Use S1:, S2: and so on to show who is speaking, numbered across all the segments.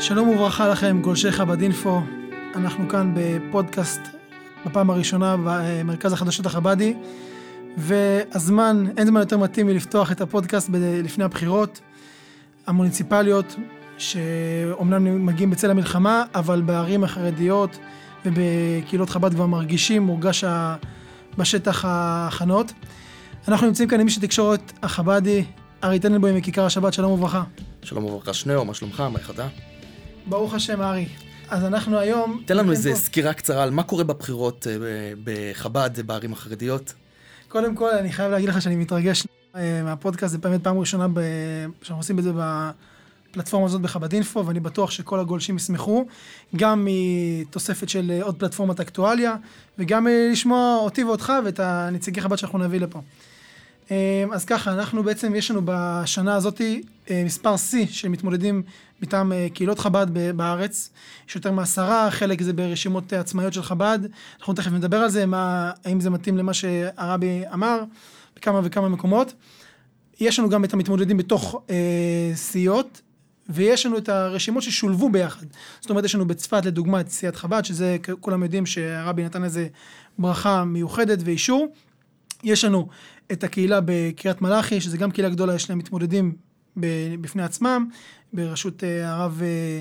S1: שלום וברכה לכם, גולשי חב"ד אינפו. אנחנו כאן בפודקאסט בפעם הראשונה במרכז החדשות החב"די, והזמן, אין זמן יותר מתאים מלפתוח את הפודקאסט ב- לפני הבחירות המוניציפליות, שאומנם מגיעים בצל המלחמה, אבל בערים החרדיות ובקהילות חב"ד כבר מרגישים, מורגש ה- בשטח ההכנות. אנחנו נמצאים כאן עם איש התקשורת החב"די, ארי טננבוים מכיכר השבת, שלום וברכה.
S2: שלום וברכה שניאור, מה שלומך? מה איך אתה?
S1: ברוך השם, ארי. אז אנחנו היום...
S2: תן לנו איזה
S1: פה-
S2: סקירה קצרה על מה קורה בבחירות אה, בחב"ד, בערים החרדיות.
S1: קודם כל, אני חייב להגיד לך שאני מתרגש אה, מהפודקאסט, זה באמת פעם ראשונה ב... שאנחנו עושים את זה בפלטפורמה הזאת בחב"ד אינפו, ואני בטוח שכל הגולשים ישמחו, גם מתוספת של אה, עוד פלטפורמת אקטואליה, וגם לשמוע אותי ואותך ואת הנציגי חב"ד שאנחנו נביא לפה. אה, אז ככה, אנחנו בעצם, יש לנו בשנה הזאת אה, מספר שיא של מתמודדים מטעם אה, קהילות חב"ד בארץ. יש יותר מעשרה, חלק זה ברשימות אה, עצמאיות של חב"ד. אנחנו תכף נדבר על זה, מה, האם זה מתאים למה שהרבי אמר, בכמה וכמה מקומות. יש לנו גם את המתמודדים בתוך אה, סיעות, ויש לנו את הרשימות ששולבו ביחד. זאת אומרת, יש לנו בצפת לדוגמה את סיעת חב"ד, שזה כולם יודעים שהרבי נתן לזה ברכה מיוחדת ואישור. יש לנו את הקהילה בקריית מלאכי, שזה גם קהילה גדולה, יש להם מתמודדים בפני עצמם, בראשות אה, הרב אה,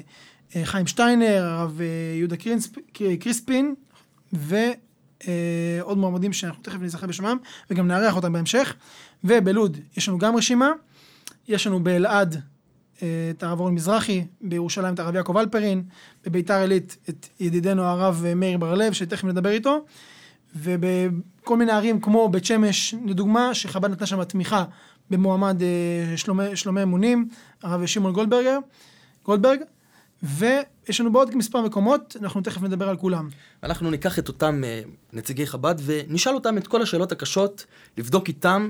S1: אה, חיים שטיינר, הרב יהודה קריספין, ועוד מועמדים שאנחנו תכף נזכר בשמם, וגם נארח אותם בהמשך. ובלוד יש לנו גם רשימה, יש לנו באלעד את הרב אורן מזרחי, בירושלים את הרב יעקב אלפרין, בביתר עילית את ידידנו הרב מאיר בר-לב, שתכף נדבר איתו, ובכל מיני ערים כמו בית שמש, לדוגמה, שחב"ד נתנה שם תמיכה במועמד אה, שלומי, שלומי אמונים, הרב שמעון גולדברגר, גולדברג, ויש לנו בעוד מספר מקומות, אנחנו תכף נדבר על כולם.
S2: אנחנו ניקח את אותם אה, נציגי חב"ד ונשאל אותם את כל השאלות הקשות, לבדוק איתם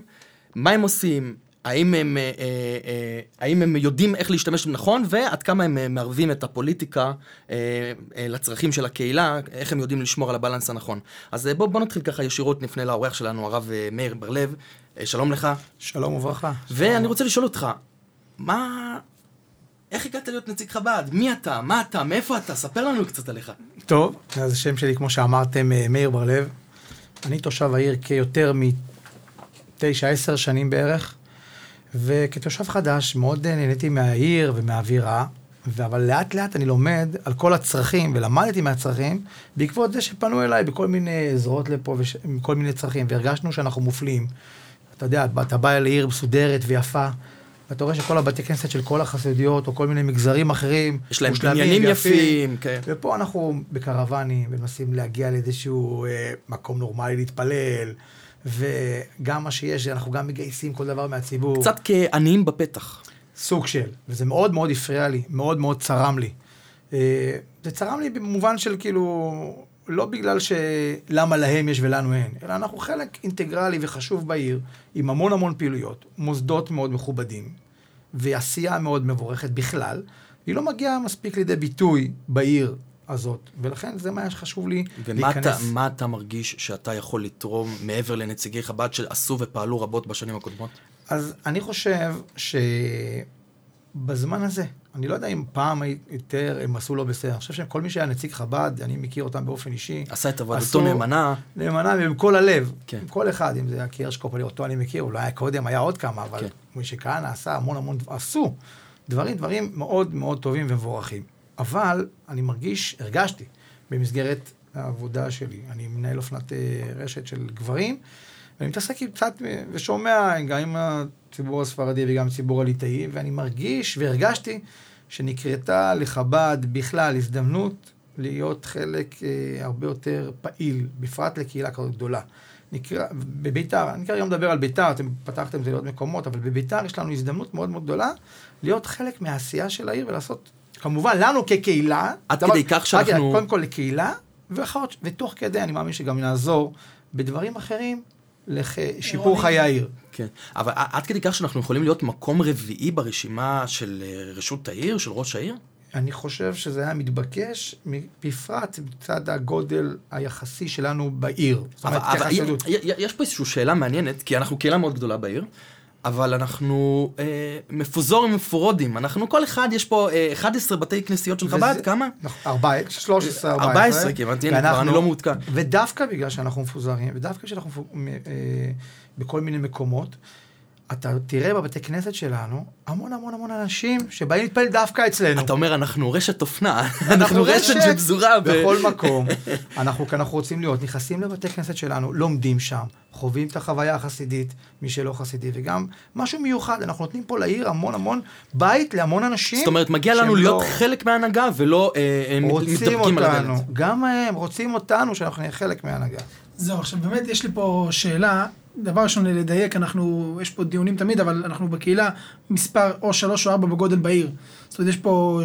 S2: מה הם עושים, האם הם, אה, אה, אה, האם הם יודעים איך להשתמש נכון, ועד כמה הם אה, מערבים את הפוליטיקה אה, אה, לצרכים של הקהילה, איך הם יודעים לשמור על הבלנס הנכון. אז אה, בוא, בוא נתחיל ככה ישירות, נפנה לאורח שלנו, הרב אה, מאיר בר-לב. אה, שלום לך.
S3: שלום וברכה.
S2: ואני רוצה לשאול אותך, מה... איך הגעת להיות נציג חב"ד? מי אתה? מה אתה? מאיפה אתה? ספר לנו קצת עליך.
S3: טוב, אז השם שלי, כמו שאמרתם, אה, מאיר בר-לב. אני תושב העיר כיותר מתשע, עשר שנים בערך, וכתושב חדש מאוד אה, נהניתי מהעיר ומהאווירה, אבל לאט לאט אני לומד על כל הצרכים, ולמדתי מהצרכים, בעקבות זה שפנו אליי בכל מיני עזרות לפה, וש- עם כל מיני צרכים, והרגשנו שאנחנו מופלים. אתה יודע, אתה בא לעיר מסודרת ויפה, ואתה רואה שכל הבתי כנסת של כל החסידויות, או כל מיני מגזרים אחרים,
S2: יש להם בניינים יפים, כן.
S3: ופה אנחנו בקרוונים, ומנסים להגיע לאיזשהו אה, מקום נורמלי להתפלל, וגם מה שיש, אנחנו גם מגייסים כל דבר מהציבור.
S2: קצת כעניים בפתח.
S3: סוג של, וזה מאוד מאוד הפריע לי, מאוד מאוד צרם לי. אה, זה צרם לי במובן של כאילו, לא בגלל שלמה להם יש ולנו אין, אלא אנחנו חלק אינטגרלי וחשוב בעיר, עם המון המון פעילויות, מוסדות מאוד מכובדים, ועשייה מאוד מבורכת בכלל, היא לא מגיעה מספיק לידי ביטוי בעיר הזאת, ולכן זה מה שחשוב לי
S2: ומה אתה,
S3: להיכנס.
S2: מה אתה מרגיש שאתה יכול לתרום מעבר לנציגי חב"ד שעשו ופעלו רבות בשנים הקודמות?
S3: אז אני חושב שבזמן הזה, אני לא יודע אם פעם יותר הם עשו לא בסדר, אני חושב שכל מי שהיה נציג חב"ד, אני מכיר אותם באופן אישי,
S2: עשה את עבודתו נאמנה.
S3: נאמנה ועם כל הלב,
S2: כן.
S3: עם כל אחד, אם זה היה קירשקופ, אני אותו אני מכיר, אולי היה קודם, היה עוד כמה, אבל
S2: כן.
S3: מי שכהנא עשה המון המון, עשו דברים, דברים מאוד מאוד טובים ומבורכים. אבל אני מרגיש, הרגשתי, במסגרת העבודה שלי, אני מנהל אופנת אה, רשת של גברים, ואני מתעסק קצת, אה, ושומע גם עם הציבור הספרדי וגם עם הציבור הליטאי, ואני מרגיש והרגשתי שנקרתה לחב"ד בכלל הזדמנות להיות חלק אה, הרבה יותר פעיל, בפרט לקהילה כזאת גדולה. נקרא, בביתר, אני כרגע מדבר על ביתר, אתם פתחתם את זה לעוד מקומות, אבל בביתר יש לנו הזדמנות מאוד מאוד גדולה להיות חלק מהעשייה של העיר ולעשות, כמובן, לנו כקהילה.
S2: עד
S3: דבר-
S2: כדי כך שאנחנו-
S3: קודם כל לקהילה, ואחרות, ותוך כדי אני מאמין שגם נעזור בדברים אחרים לשיפור. חיי העיר.
S2: כן. אבל עד כדי כך שאנחנו יכולים להיות מקום רביעי ברשימה של אה, רשות העיר, של ראש העיר?
S3: אני חושב שזה היה מתבקש, בפרט מצד הגודל היחסי שלנו בעיר.
S2: אבל,
S3: אומרת,
S2: אבל יש פה איזושהי שאלה מעניינת, כי אנחנו קהילה מאוד גדולה בעיר, אבל אנחנו אה, מפוזורים ומפורודים. אנחנו, כל אחד, יש פה אה, 11 בתי כנסיות של חב"ד, כמה?
S3: נכון, 14, 13, 14.
S2: 14 כמעט, הנה, כבר אני לא מעודכן.
S3: ודווקא בגלל שאנחנו מפוזרים, ודווקא כשאנחנו מפו- מ- אה, בכל מיני מקומות, אתה תראה בבתי כנסת שלנו המון המון המון אנשים שבאים להתפלל דווקא אצלנו.
S2: אתה אומר, אנחנו רשת אופנה, אנחנו רשת שפזורה.
S3: בכל מקום. אנחנו כאן אנחנו רוצים להיות, נכנסים לבתי כנסת שלנו, לומדים שם, חווים את החוויה החסידית, מי שלא חסידי, וגם משהו מיוחד, אנחנו נותנים פה לעיר המון המון בית להמון אנשים.
S2: זאת אומרת, מגיע לנו להיות
S3: לא-
S2: חלק מההנהגה ולא אה, אה,
S3: רוצים
S2: מתדפקים על הדלת.
S3: גם הם רוצים אותנו, שאנחנו נהיה חלק מההנהגה.
S1: זהו, עכשיו באמת יש לי פה שאלה. דבר ראשון, לדייק, אנחנו, יש פה דיונים תמיד, אבל אנחנו בקהילה מספר או שלוש או ארבע בגודל בעיר. זאת אומרת, יש פה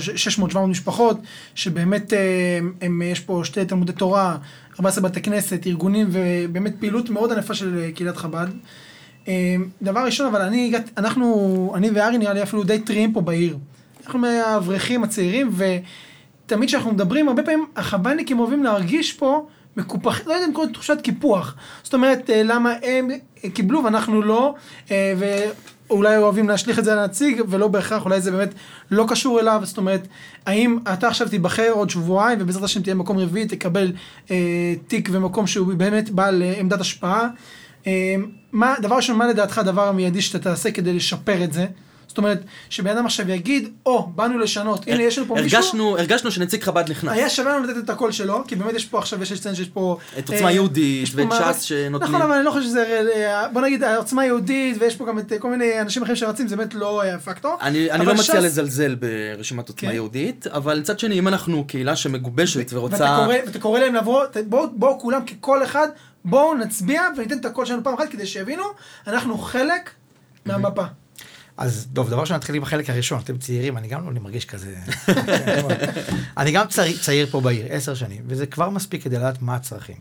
S1: 600-700 משפחות, שבאמת אה, הם, הם, יש פה שתי תלמודי תורה, 14 בתי כנסת, ארגונים, ובאמת פעילות מאוד ענפה של אה, קהילת חב"ד. אה, דבר ראשון, אבל אני הגעתי, אנחנו, אני וארי נראה לי אפילו די טריים פה בעיר. אנחנו מהאברכים הצעירים, ותמיד כשאנחנו מדברים, הרבה פעמים החב"דניקים אוהבים להרגיש פה מקופח, לא יודע אם קוראים תחושת קיפוח. זאת אומרת, אה, למה הם קיבלו ואנחנו לא, אה, ואולי אוהבים להשליך את זה על הנציג, ולא בהכרח, אולי זה באמת לא קשור אליו. זאת אומרת, האם אתה עכשיו תיבחר עוד שבועיים, ובעזרת השם תהיה מקום רביעי, תקבל אה, תיק ומקום שהוא באמת בעל עמדת השפעה. אה, מה, דבר ראשון, מה לדעתך הדבר המיידי שאתה תעשה כדי לשפר את זה? זאת אומרת, שבן אדם עכשיו יגיד, או, באנו לשנות, הנה יש לנו פה מישהו,
S2: הרגשנו, הרגשנו שנציג חב"ד נכנס.
S1: היה שווה לנו לתת את הקול שלו, כי באמת יש פה עכשיו, יש לציין שיש פה...
S2: את עוצמה
S1: אה,
S2: יהודית ואת ש"ס שנותנים.
S1: נכון, אבל אני לא חושב שזה... אה, בוא נגיד, העוצמה יהודית, ויש פה גם את כל מיני אנשים אחרים שרצים, זה באמת לא פקטור.
S2: אני, אני לא מציע
S1: ש"ס-
S2: לזלזל ברשימת עוצמה
S1: כן.
S2: יהודית, אבל מצד שני, אם אנחנו קהילה שמגובשת
S1: ואתה
S2: ורוצה...
S1: קורא, ואתה קורא להם לבוא, בואו בואו כולם ככל אחד, בואו נצביע וניתן את הקול שלנו פעם אחת כדי שיבינו, אנחנו חלק מהמפה.
S3: אז טוב, דבר ראשון נתחיל עם החלק הראשון, אתם צעירים, אני גם לא מרגיש כזה... אני גם צעיר, צעיר פה בעיר, עשר שנים, וזה כבר מספיק כדי לדעת מה הצרכים.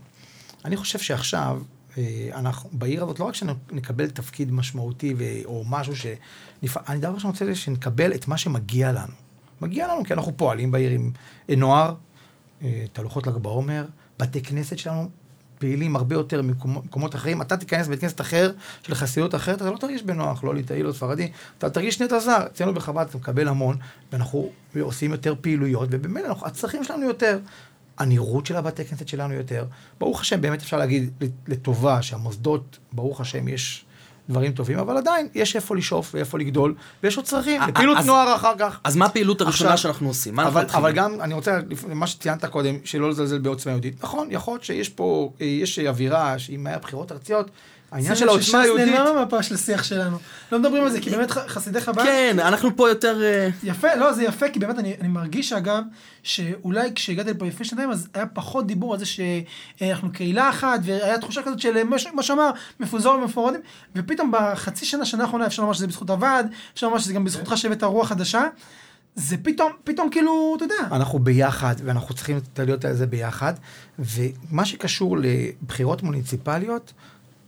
S3: אני חושב שעכשיו, אה, אנחנו, בעיר הזאת, לא רק שנקבל תפקיד משמעותי ו, או משהו ש... נפ... אני דבר ראשון רוצה שנקבל את מה שמגיע לנו. מגיע לנו כי אנחנו פועלים בעיר עם אה, נוער, אה, תהלוכות ל"ג בעומר, בתי כנסת שלנו פעילים הרבה יותר ממקומות אחרים. אתה תיכנס לבית כנסת אחר, של חסידות אחרת, אתה לא תרגיש בנוח, לא ליטאי, לא ספרדי, אתה תרגיש נטע זר. אצלנו בחב"ד אתה מקבל המון, ואנחנו עושים יותר פעילויות, ובאמת הצרכים שלנו יותר. הנראות של הבתי כנסת שלנו יותר. ברוך השם, באמת אפשר להגיד לטובה שהמוסדות, ברוך השם, יש דברים טובים, אבל עדיין יש איפה לשאוף ואיפה לגדול, ויש עוד צרכים,
S2: אה,
S3: לפעילות
S2: אז-
S3: נוער אחר כך.
S2: אז מה הפעילות הראשונה שאנחנו עושים?
S3: אבל? אבל גם, אני רוצה, מה שציינת קודם, שלא לזלזל בעוצמה יהודית. נכון, יכול להיות שיש פה, אה, יש אווירה, שאם היה בחירות ארציות, העניין של העוצמה היהודית...
S1: נעלמה מהמפה של השיח שלנו. לא מדברים על זה, כי באמת חסידי חב"ד...
S2: כן, אנחנו פה יותר... אה,
S1: יפה, לא, זה יפה, כי באמת אני, אני מרגיש, אגב, שאולי כשהגעתי לפה לפני שנתיים, אז היה פחות דיבור על זה שאנחנו קהילה אחת, והיה תחושה כזאת של, מה מה שאמר, מפוזר ומפורדים, ופתאום בחצי שנה, שנה האחרונה, אפשר לומר שזה בזכות הוועד, אפשר לומר שזה גם בזכותך שהבאת רוח חדשה, זה פתאום, פתאום כאילו, אתה יודע,
S3: אנחנו ביחד, ואנחנו צריכים להיות על זה ביחד. ומה שקשור לבחירות מוניציפליות,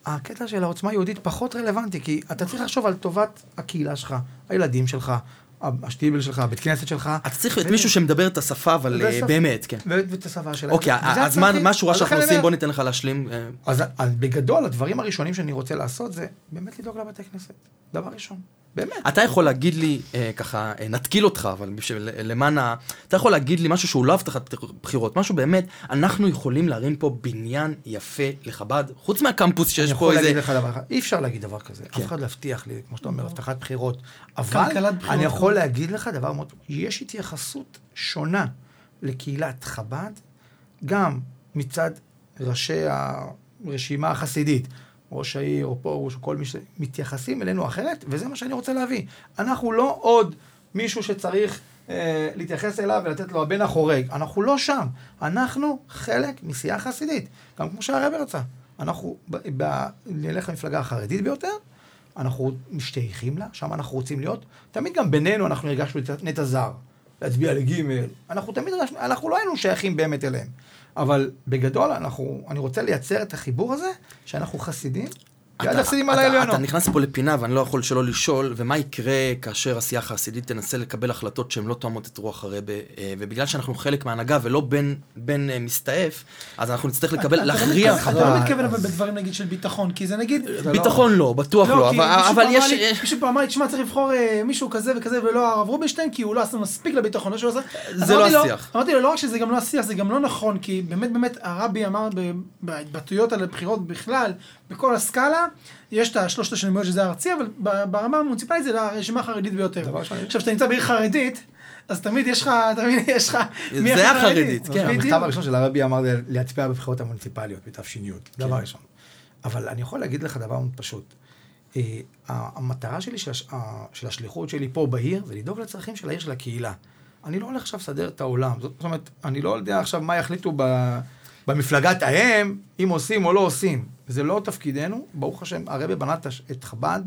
S3: הקטע של העוצמה היהודית פחות רלוונטי, כי אתה צריך לחשוב על טובת הקהילה שלך, הילדים שלך, השטיבל שלך, הבית כנסת שלך.
S2: אתה צריך את מישהו שמדבר את השפה, אבל אה. באמת, כן.
S3: ואת השפה שלהם.
S2: אוקיי, אז מה השורה שאנחנו עושים? בוא ניתן לך להשלים. אה,
S3: אז בגדול, הדברים הראשונים שאני רוצה לעשות זה באמת לדאוג לבתי כנסת. דבר ראשון. באמת.
S2: אתה יכול להגיד לי, אה, ככה, אה, נתקיל אותך, אבל בשביל, למען ה... אתה יכול להגיד לי משהו שהוא לא הבטחת בחירות, משהו באמת, אנחנו יכולים להרים פה בניין יפה לחב"ד, חוץ מהקמפוס שיש
S3: אני
S2: פה
S3: יכול
S2: איזה...
S3: להגיד לך דבר אחד, אי אפשר להגיד דבר כזה.
S2: כן.
S3: אף אחד לא יבטיח לי, כמו שאתה אומר, הבטחת בחירות. אבל
S1: בחירות.
S3: אני יכול להגיד לך דבר מאוד, יש התייחסות שונה לקהילת חב"ד, גם מצד ראשי הרשימה החסידית, ראש העיר או פרוש או כל מי שמתייחסים אלינו אחרת, וזה מה שאני רוצה להביא. אנחנו לא עוד מישהו שצריך אה, להתייחס אליו ולתת לו הבן החורג. אנחנו לא שם. אנחנו חלק מסיעה חסידית. גם כמו שהרבר רצה. אנחנו ב, ב, נלך למפלגה החרדית ביותר, אנחנו משתייכים לה, שם אנחנו רוצים להיות. תמיד גם בינינו אנחנו הרגשנו את נטע זר, להצביע לגימל. אנחנו תמיד הרגשנו, אנחנו לא היינו שייכים באמת אליהם. אבל בגדול, אנחנו, אני רוצה לייצר את החיבור הזה, שאנחנו חסידים, יד הסינים על
S2: אתה-
S3: העליונו.
S2: אתה נכנס פה לפינה ואני לא יכול שלא לשאול, ומה יקרה כאשר הסיעה החסידית תנסה לקבל החלטות שהן לא תואמות את רוח הרבה, אה, ובגלל שאנחנו חלק מההנהגה ולא בן, בן אה, מסתעף, אז אנחנו נצטרך לקבל,
S1: אתה לא. מתכוון- אתה לא
S3: אה,
S1: מתכוון אבל בדברים נגיד של ביטחון, כי זה נגיד...
S2: ביטחון לא, בטוח לא,
S1: כי
S2: אבל יש...
S1: מישהו פעם אמר לי, תשמע, צריך לבחור אה, מישהו כזה וכזה ולא הרב רובינשטיין, כי הוא לא עשה מספיק לביטחון, לא שהוא עשה...
S2: זה לא השיח.
S1: אמרתי לו, לא רק שזה גם לא השיח, זה גם לא נכון, כי באמת באמת הרבי אמר בהתבטאויות על הבחירות בכלל, בכל הסקאלה, יש את השלושת השלמיות שזה ארצי, אבל ברמה המוניציפלית זה הרשימה החרדית ביותר. עכשיו, כשאתה נמצא בעיר חרדית, אז תמיד יש לך, תמיד יש לך...
S2: זה
S1: מי
S2: היה
S1: החרדית?
S2: חרדית, כן.
S1: בדיוק.
S3: המכתב הראשון של הרבי אמר לי להצביע בבחירות המוניציפליות בתש"י, דבר ראשון. אבל אני יכול להגיד לך דבר מאוד פשוט. אה, המטרה שלי, של השליחות שלי פה בעיר, זה לדאוג לצרכים של העיר, של הקהילה. אני לא הולך עכשיו לסדר את העולם. זאת אומרת, אני לא יודע עכשיו מה יחליטו במפלגת האם, אם עושים או לא עושים. זה לא תפקידנו. ברוך השם, הרבי בנה את חב"ד,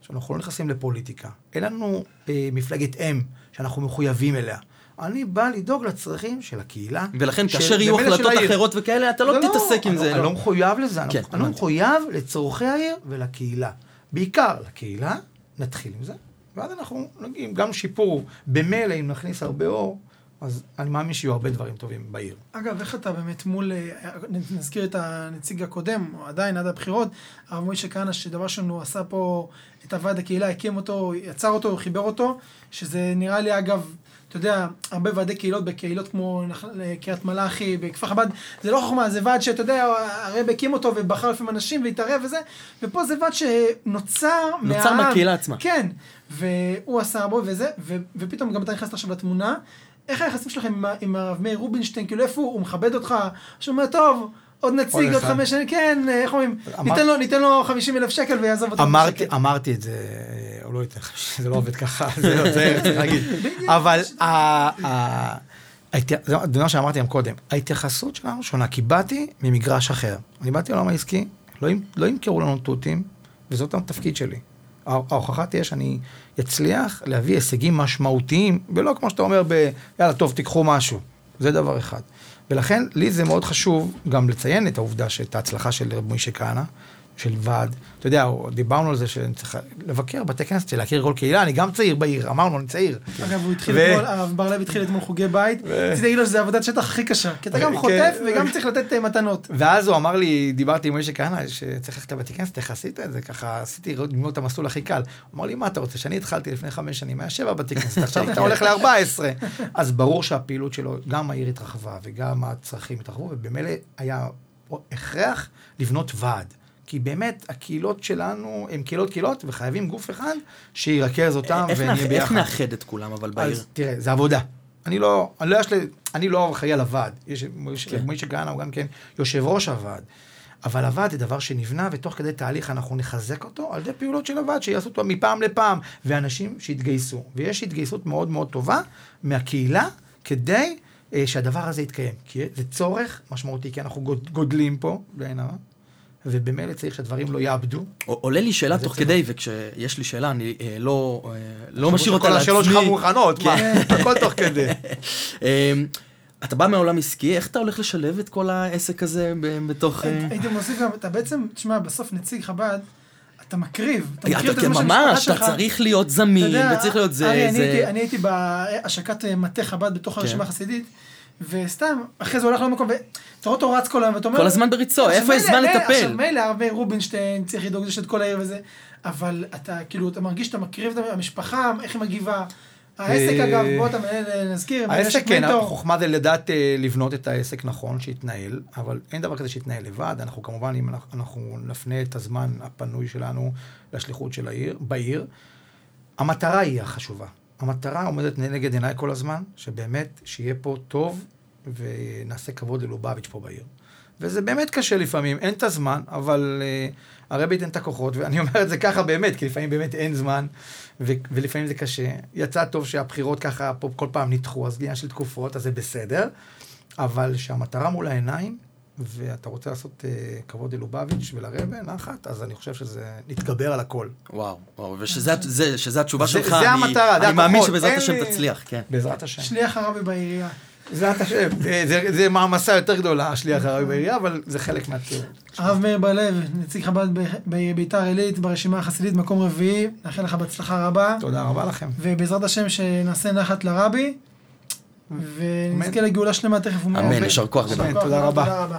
S3: שאנחנו לא נכנסים לפוליטיקה. אין לנו אה, מפלגת אם שאנחנו מחויבים אליה. אני בא לדאוג לצרכים של הקהילה.
S2: ולכן
S3: של-
S2: כאשר יהיו החלטות. אחרות וכאלה, אתה לא
S3: זה
S2: תתעסק עם
S3: אני
S2: זה.
S3: לא- אני
S2: לא.
S3: לא מחויב לזה,
S2: כן,
S3: אני
S2: הבנתי.
S3: מחויב לצורכי העיר ולקהילה. בעיקר לקהילה, נתחיל עם זה, ואז אנחנו נגיד, גם שיפור, במילא אם נכניס הרבה אור, אז אני מאמין שיהיו הרבה דברים טובים בעיר.
S1: אגב, איך אתה באמת מול, אה, נזכיר את הנציג הקודם, או עדיין עד הבחירות, הרב מוישה כהנא, שדבר ראשון הוא עשה פה את הוועד הקהילה, הקים אותו, יצר אותו, חיבר אותו, שזה נראה לי אגב, אתה יודע, הרבה ועדי קהילות בקהילות כמו קריית מלאכי, בכפר חב"ד, זה לא חוכמה, זה ועד שאתה יודע, הרב הקים אותו ובחר לפעמים אנשים והתערב וזה, ופה זה ועד שנוצר
S2: נוצר
S1: מהעם.
S2: מהקהילה עצמה.
S1: כן, והוא עשה הרבה וזה, ו- ופתאום גם אתה נכנסת עכשיו לתמונה. איך היחסים שלכם עם, הרב מאיר רובינשטיין, כאילו איפה הוא, הוא מכבד אותך, שאומר, טוב, עוד נציג,
S3: עוד
S1: עוד
S3: אחד."
S1: חמש שנים, כן, איך אומרים, ניתן לו, ניתן לו 50 אלף שקל ויעזוב אותנו
S3: אמרתי. אמרתי את זה, הוא לא ייתן לך, זה לא עובד ככה, זה זה צריך להגיד. אבל ה- ה- ההת- זה מה שאמרתי גם קודם, ההתייחסות שלנו שונה, כי באתי ממגרש אחר. אני באתי לעולם העסקי, לא לא ימכרו לנו תותים, וזאת התפקיד שלי. ההוכחה תהיה שאני אצליח להביא הישגים משמעותיים, ולא כמו שאתה אומר ב... יאללה, טוב, תיקחו משהו. זה דבר אחד. ולכן, לי זה מאוד חשוב גם לציין את העובדה, שאת ההצלחה של רב מוישה כהנא, של ועד. אתה יודע, דיברנו על זה שאני צריך לבקר בתי כנסת, להכיר כל קהילה, אני גם צעיר בעיר, אמרנו, אני צעיר.
S1: אגב, הוא התחיל אתמול, הרב בר לב התחיל אתמול חוגי בית, רציתי להגיד לו שזה עבודת שטח הכי קשה, כי אתה גם
S3: כן.
S1: חוטף וגם צריך לתת אה, מתנות.
S3: ואז הוא אמר לי, דיברתי עם משה כהנא, שצריך ללכת לבתי כנסת, איך עשית את זה? ככה עשיתי ללמוד את המסלול הכי קל. הוא אמר לי, מה אתה רוצה? שאני התחלתי לפני חמש שנים, היה שבע בתי כנסת, עכשיו אתה הולך ל-14. אז ברור שהפעילות שלו, גם העיר התרחבה וגם הצרכים התרחבו, ובמילא היה הכרח לבנות ועד. כי באמת, הקהילות שלנו הן קהילות קהילות, וחייבים גוף אחד שירכז אותם
S2: איך
S3: ונהיה
S2: נאח- איך
S3: ביחד.
S2: נאחד את כולם אבל בעיר?
S3: אז תראה, זה עבודה. אני לא, אני לא, אני לא אחראי על הוועד. יש,
S2: כן.
S3: מוישה כהנא הוא גם כן יושב ראש הוועד. אבל הוועד זה דבר שנבנה, ותוך כדי תהליך אנחנו נחזק אותו על ידי פעולות של הוועד, שיעשו אותו מפעם לפעם, ואנשים שיתגייסו. ויש התגייסות מאוד מאוד טובה מהקהילה, כדי אה, שהדבר הזה יתקיים. כי זה צורך משמעותי, כי אנחנו גוד, גודלים פה, בעין הרע, ובמילא צריך שהדברים לא יאבדו.
S2: עולה לי שאלה
S3: זה
S2: תוך כדי, וכשיש לי שאלה, אני אה, לא אה, לא משאיר אותה
S3: כל
S2: לעצמי.
S3: השאלות שלך מוכנות, מה? הכל תוך כדי.
S2: אמ, אתה בא מהעולם עסקי, איך אתה הולך לשלב את כל העסק הזה בתוך... אה,
S1: הייתי מוסיף גם, אתה בעצם, תשמע, בסוף נציג חב"ד, אתה מקריב, אתה מקריב את
S2: כן,
S1: הזמן של המשפחה
S2: ממש, אתה
S1: שלך.
S2: צריך להיות זמין, וצריך להיות זה...
S1: אני
S2: זה-
S1: הייתי- בהשקת מטה חב"ד בתוך
S2: כן.
S1: הרשימה החסידית, וסתם, אחרי זה הולך למקום, ואתה רואה אותו רץ כל היום, ואתה אומר...
S2: כל הזמן בריצו, איפה יש זמן לטפל?
S1: עכשיו מילא הרב מאיר רובינשטיין צריך לדאוג לזה שאת כל העיר וזה, אבל אתה כאילו, אתה מרגיש שאתה מקריב את המשפחה, איך היא מגיבה. העסק
S3: אה,
S1: אגב, בוא אתה מנהל, נזכיר,
S3: העסק, כן. החוכמה זה לדעת אה, לבנות את העסק נכון, שיתנהל, אבל אין דבר כזה שיתנהל לבד. אנחנו כמובן, אם אנחנו נפנה את הזמן הפנוי שלנו לשליחות של העיר, בעיר, המטרה היא החשובה. המטרה עומדת נגד עיניי כל הזמן, שבאמת, שיהיה פה טוב ונעשה כבוד ללובביץ' פה בעיר. וזה באמת קשה לפעמים, אין את הזמן, אבל uh, הרבי ייתן את הכוחות, ואני אומר את זה ככה באמת, כי לפעמים באמת אין זמן, ו- ולפעמים זה קשה. יצא טוב שהבחירות ככה פה כל פעם נדחו, אז עניין של תקופות, אז זה בסדר, אבל שהמטרה מול העיניים, ואתה רוצה לעשות uh, כבוד ללובביץ' ולרבי, נחת, אז אני חושב שזה נתגבר על הכל.
S2: וואו, וואו, ושזה זה- שזה התשובה
S3: זה-
S2: שלך,
S3: זה
S2: אני-
S3: המטרה, זה
S2: אני מאמין שבעזרת השם
S3: לי-
S2: תצליח, כן.
S3: בעזרת השם.
S1: שליח הרבי בעירייה.
S3: בעזרת השם. זה- זה- זה מעמסה יותר גדולה, שליח הרבי בעירייה, אבל זה חלק מהציור.
S1: הרב מאיר בר-לב, נציג חב"ד ב- בביתר עילית, ברשימה החסידית, מקום רביעי, נאחל לך בהצלחה רבה,
S3: תודה רבה לכם.
S1: ובעזרת השם שנעשה נחת לרבי, ונזכה לגאולה שלמה תכף.
S2: אמן, יישר כוח גדול.
S3: אמן, תודה רבה.
S1: תודה רבה.